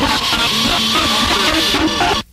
頑張れ!